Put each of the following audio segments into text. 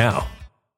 now.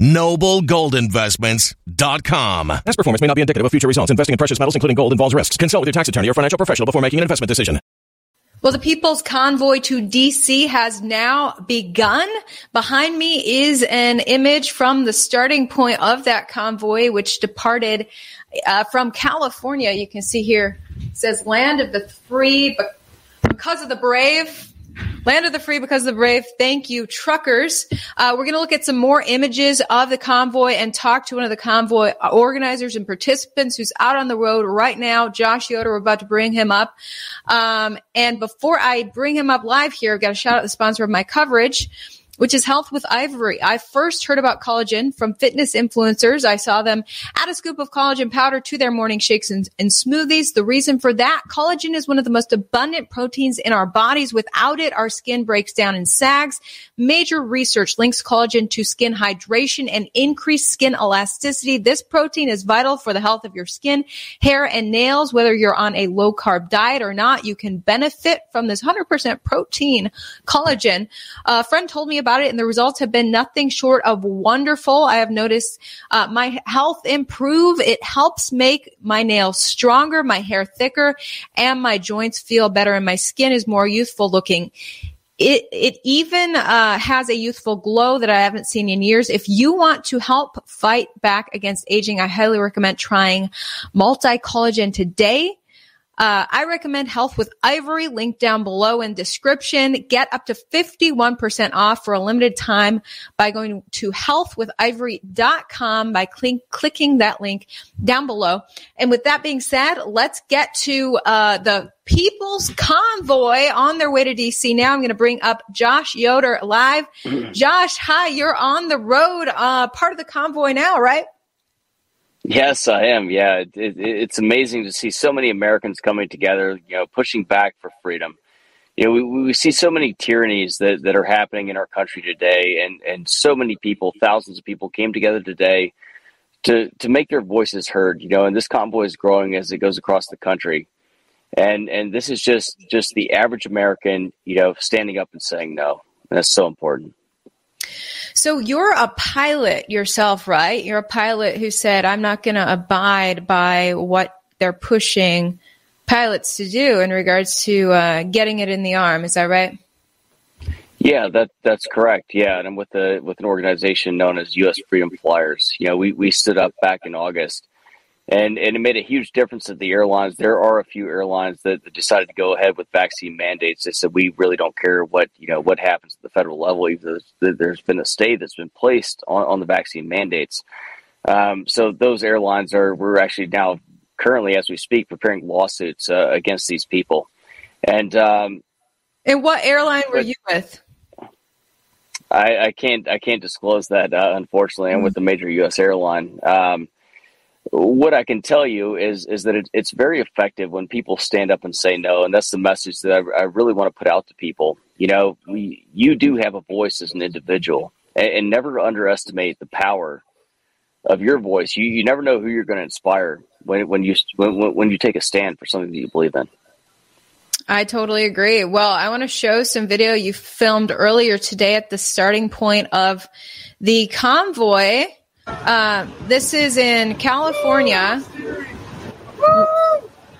Noblegoldinvestments.com. Past performance may not be indicative of future results. Investing in precious metals, including gold, involves risks. Consult with your tax attorney or financial professional before making an investment decision. Well, the People's Convoy to DC has now begun. Behind me is an image from the starting point of that convoy, which departed uh, from California. You can see here it says "Land of the Free," but because of the brave, Land of the Free because of the brave. Thank you, truckers. Uh, we're going to look at some more images of the convoy and talk to one of the convoy organizers and participants who's out on the road right now. Josh Yoder, we're about to bring him up. Um, and before I bring him up live here, I've got to shout out the sponsor of my coverage. Which is health with ivory. I first heard about collagen from fitness influencers. I saw them add a scoop of collagen powder to their morning shakes and, and smoothies. The reason for that, collagen is one of the most abundant proteins in our bodies. Without it, our skin breaks down and sags. Major research links collagen to skin hydration and increased skin elasticity. This protein is vital for the health of your skin, hair, and nails. Whether you're on a low carb diet or not, you can benefit from this 100% protein collagen. A friend told me about it and the results have been nothing short of wonderful. I have noticed uh, my health improve. It helps make my nails stronger, my hair thicker, and my joints feel better and my skin is more youthful looking. It, it even uh, has a youthful glow that I haven't seen in years. If you want to help fight back against aging, I highly recommend trying multi collagen today. Uh, I recommend Health with Ivory, link down below in description. Get up to 51% off for a limited time by going to healthwithivory.com by cl- clicking that link down below. And with that being said, let's get to uh, the People's Convoy on their way to DC. Now I'm going to bring up Josh Yoder live. Josh, hi, you're on the road, uh, part of the convoy now, right? Yes, I am. Yeah, it, it, it's amazing to see so many Americans coming together, you know, pushing back for freedom. You know, we, we see so many tyrannies that, that are happening in our country today, and, and so many people, thousands of people, came together today to to make their voices heard. You know, and this convoy is growing as it goes across the country, and and this is just just the average American, you know, standing up and saying no. And that's so important. So you're a pilot yourself, right? You're a pilot who said, I'm not going to abide by what they're pushing pilots to do in regards to uh, getting it in the arm. Is that right? Yeah, that that's correct. Yeah, and I'm with a with an organization known as U.S. Freedom Flyers. You know, we we stood up back in August and and it made a huge difference at the airlines. There are a few airlines that, decided to go ahead with vaccine mandates. They said we really don't care what you know what happens at the federal level. Even there's been a stay that's been placed on, on the vaccine mandates. Um, so those airlines are we're actually now currently as we speak preparing lawsuits uh, against these people. And um, and what airline were you with? I, I can't I can't disclose that uh, unfortunately. I'm with a major U.S. airline. Um, what I can tell you is is that it, it's very effective when people stand up and say no, and that's the message that I, I really want to put out to people. You know, we, you do have a voice as an individual, and, and never underestimate the power of your voice. You you never know who you're going to inspire when when you when when you take a stand for something that you believe in. I totally agree. Well, I want to show some video you filmed earlier today at the starting point of the convoy uh, this is in California.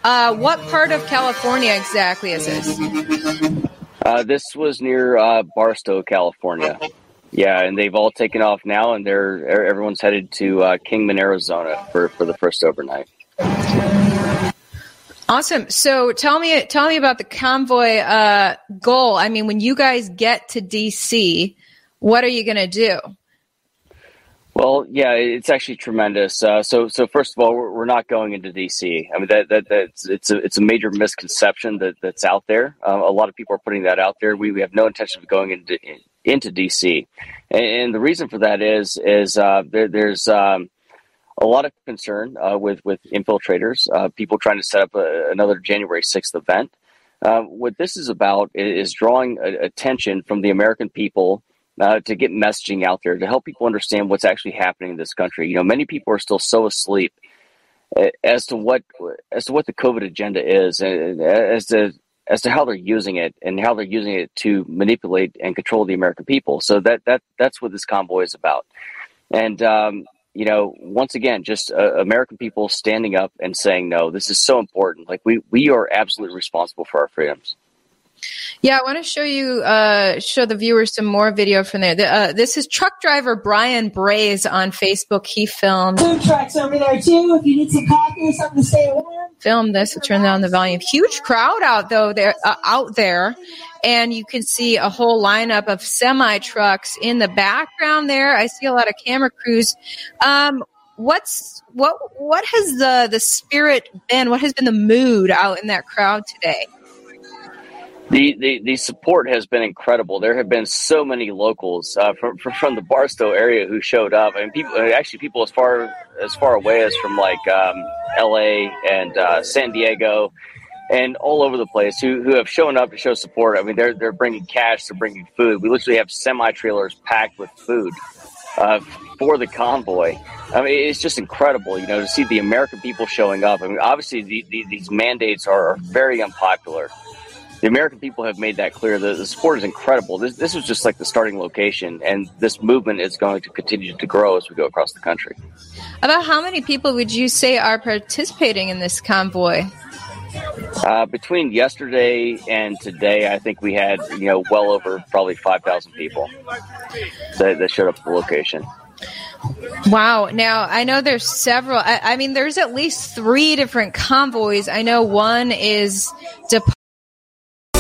Uh, what part of California exactly is this? Uh, this was near uh, Barstow, California. Yeah, and they've all taken off now, and they're everyone's headed to uh, Kingman, Arizona for, for the first overnight. Awesome. So tell me, tell me about the convoy uh, goal. I mean, when you guys get to DC, what are you going to do? Well, yeah, it's actually tremendous. Uh, so, so first of all, we're, we're, not going into DC. I mean, that, that that's it's a it's a major misconception that that's out there. Uh, a lot of people are putting that out there. We, we have no intention of going into into DC, and, and the reason for that is is uh, there, there's um, a lot of concern uh, with with infiltrators, uh, people trying to set up a, another January sixth event. Uh, what this is about is drawing attention from the American people uh, to get messaging out there to help people understand what's actually happening in this country. You know, many people are still so asleep uh, as to what as to what the COVID agenda is, and as to as to how they're using it and how they're using it to manipulate and control the American people. So that that that's what this convoy is about. And um, you know, once again, just uh, American people standing up and saying no. This is so important. Like we we are absolutely responsible for our freedoms. Yeah, I want to show you, uh, show the viewers some more video from there. The, uh, this is truck driver Brian Braze on Facebook. He filmed. Food trucks over there too. If you need some coffee or something to stay warm. Filmed this. Turn down the volume. Huge crowd out though there, uh, out there, and you can see a whole lineup of semi trucks in the background there. I see a lot of camera crews. Um, what's what? What has the the spirit been? What has been the mood out in that crowd today? The, the, the support has been incredible. There have been so many locals uh, from, from the Barstow area who showed up, and people actually people as far as far away as from like um, L.A. and uh, San Diego, and all over the place who, who have shown up to show support. I mean, they're they're bringing cash, they're bringing food. We literally have semi trailers packed with food uh, for the convoy. I mean, it's just incredible, you know, to see the American people showing up. I mean, obviously the, the, these mandates are very unpopular the American people have made that clear. The, the support is incredible. This, this was just like the starting location, and this movement is going to continue to grow as we go across the country. About how many people would you say are participating in this convoy? Uh, between yesterday and today, I think we had you know well over probably five thousand people that, that, showed up at the location. Wow. Now, I know there's several. I, I, mean, there's at least three different convoys. I know one is departing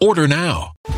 Order now.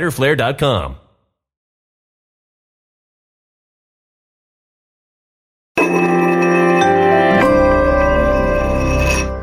fighterflare.com.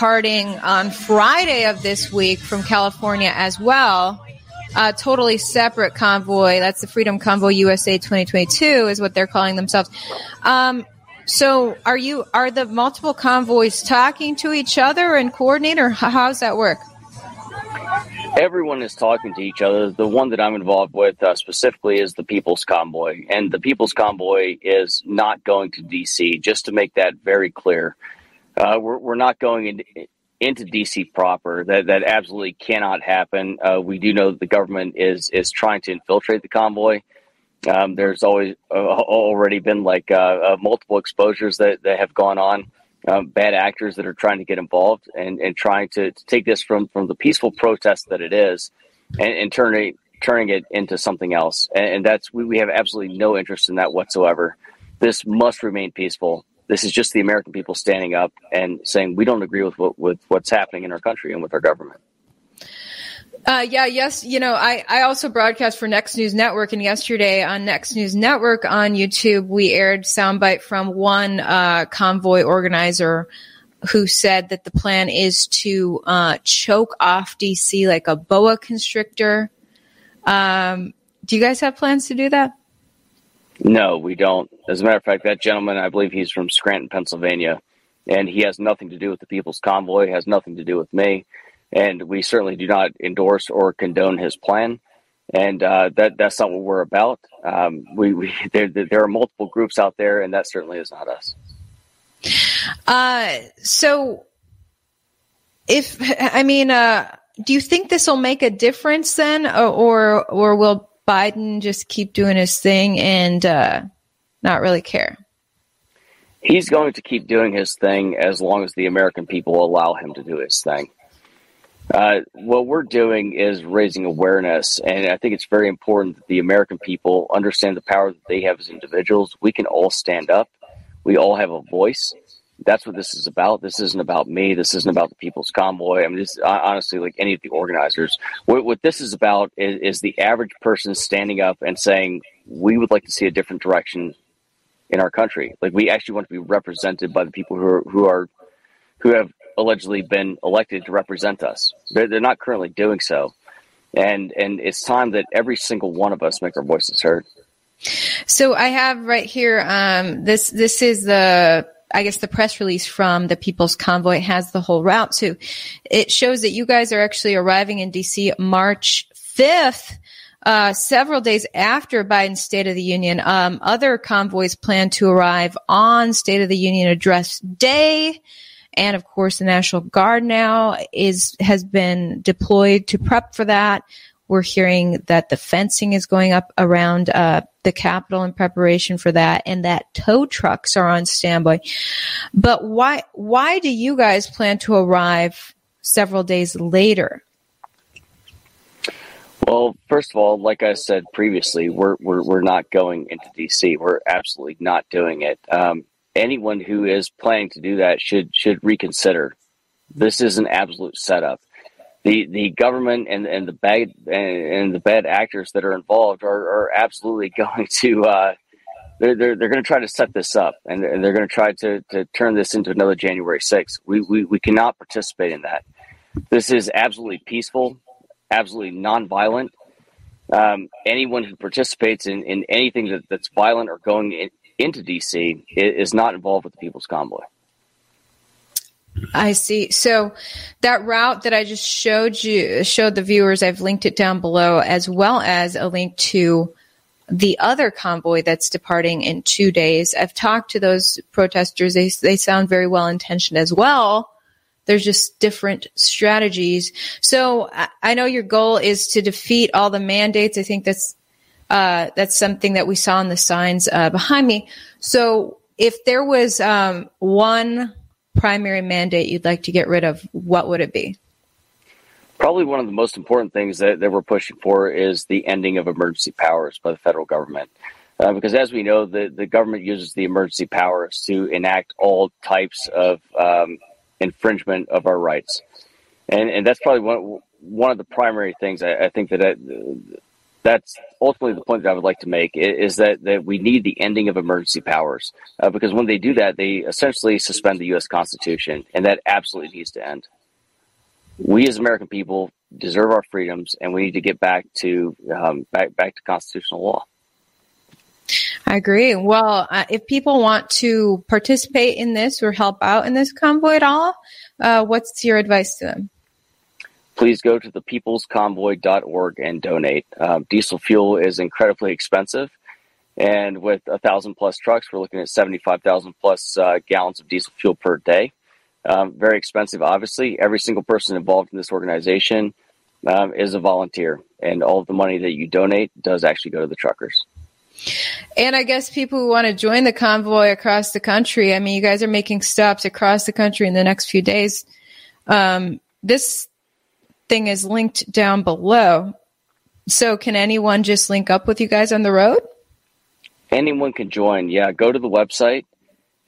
Parting on Friday of this week from California as well. A totally separate convoy. That's the Freedom Convoy USA 2022 is what they're calling themselves. Um, so are you, are the multiple convoys talking to each other and coordinate or how's that work? Everyone is talking to each other. The one that I'm involved with uh, specifically is the People's Convoy, and the People's Convoy is not going to DC. Just to make that very clear, uh, we're, we're not going in, into DC proper. That that absolutely cannot happen. Uh, we do know that the government is is trying to infiltrate the convoy. Um, there's always uh, already been like uh, uh multiple exposures that, that have gone on. Um, bad actors that are trying to get involved and, and trying to, to, take this from, from the peaceful protest that it is and, and turn it turning it into something else, and, and that's we, we have absolutely no interest in that whatsoever. This must remain peaceful. This is just the American people standing up and saying we don't agree with what, with what's happening in our country and with our government. Uh, yeah, yes. You know, I, I also broadcast for Next News Network, and yesterday on Next News Network on YouTube, we aired soundbite from one uh, convoy organizer who said that the plan is to uh, choke off DC like a boa constrictor. Um, do you guys have plans to do that? No, we don't. As a matter of fact, that gentleman, I believe he's from Scranton, Pennsylvania, and he has nothing to do with the People's Convoy, has nothing to do with me and we certainly do not endorse or condone his plan. And uh, that that's not what we're about. Um, we, we there, there are multiple groups out there, and that certainly is not us. Uh, so, if I mean, uh, do you think this will make a difference then, or or will Biden just keep doing his thing and uh, not really care? He's going to keep doing his thing as long as the American people allow him to do his thing. Uh, what we're doing is raising awareness, and I think it's very important that the American people understand the power that they have as individuals. We can all stand up. We all have a voice. That's what this is about. This isn't about me. This isn't about the People's Convoy. I mean, this honestly, like any of the organizers, what, what this is about is, is the average person standing up and saying, "We would like to see a different direction in our country. Like we actually want to be represented by the people who are who are who have allegedly been elected to represent us. They're, they're not currently doing so. And, and it's time that every single one of us make our voices heard. So I have right here, um, this, this is the, I guess the press release from the People's Convoy has the whole route too. It shows that you guys are actually arriving in DC March 5th. Uh, several days after Biden's State of the Union, um, other convoys plan to arrive on State of the Union address day. And of course, the National Guard now is, has been deployed to prep for that. We're hearing that the fencing is going up around uh, the Capitol in preparation for that, and that tow trucks are on standby. But why why do you guys plan to arrive several days later? Well, first of all, like I said previously, we're we're, we're not going into DC. We're absolutely not doing it. Um, anyone who is planning to do that should should reconsider. This is an absolute setup. The the government and, and the bad and, the bad actors that are involved are, are absolutely going to uh, they're, they're, they're going to try to set this up and, and they're going to try to, to turn this into another January 6th. We, we, we cannot participate in that. This is absolutely peaceful, absolutely nonviolent. Um, anyone who participates in, in anything that, that's violent or going in, into DC is not involved with the People's Convoy. I see. So that route that I just showed you, showed the viewers, I've linked it down below, as well as a link to the other convoy that's departing in two days. I've talked to those protesters. They, they sound very well intentioned as well. There's just different strategies. So I, know your goal is to defeat all the mandates. I think that's uh, that's something that we saw in the signs uh, behind me. So, if there was um, one primary mandate you'd like to get rid of, what would it be? Probably one of the most important things that, that we're pushing for is the ending of emergency powers by the federal government. Uh, because as we know, the, the government uses the emergency powers to enact all types of um, infringement of our rights. And, and that's probably one, one of the primary things I, I think that I, that's ultimately the point that I would like to make is that, that we need the ending of emergency powers uh, because when they do that, they essentially suspend the U.S. Constitution, and that absolutely needs to end. We as American people deserve our freedoms, and we need to get back to um, back back to constitutional law. I agree. Well, uh, if people want to participate in this or help out in this convoy at all, uh, what's your advice to them? Please go to thepeoplesconvoy.org and donate. Um, diesel fuel is incredibly expensive. And with a thousand plus trucks, we're looking at 75,000 plus uh, gallons of diesel fuel per day. Um, very expensive, obviously. Every single person involved in this organization um, is a volunteer, and all of the money that you donate does actually go to the truckers. And I guess people who want to join the convoy across the country, I mean, you guys are making stops across the country in the next few days. Um, this thing is linked down below. So, can anyone just link up with you guys on the road? Anyone can join. Yeah, go to the website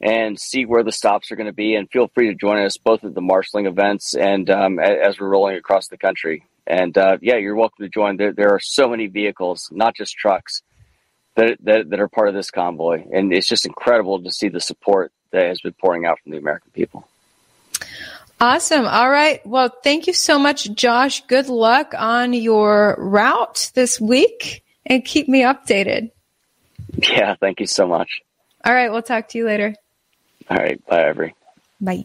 and see where the stops are going to be, and feel free to join us both at the marshaling events and um, as we're rolling across the country. And uh, yeah, you're welcome to join. There, there are so many vehicles, not just trucks, that, that that are part of this convoy, and it's just incredible to see the support that has been pouring out from the American people. Awesome. All right. Well, thank you so much, Josh. Good luck on your route this week and keep me updated. Yeah, thank you so much. All right. We'll talk to you later. All right. Bye, Ivory. Bye.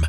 com.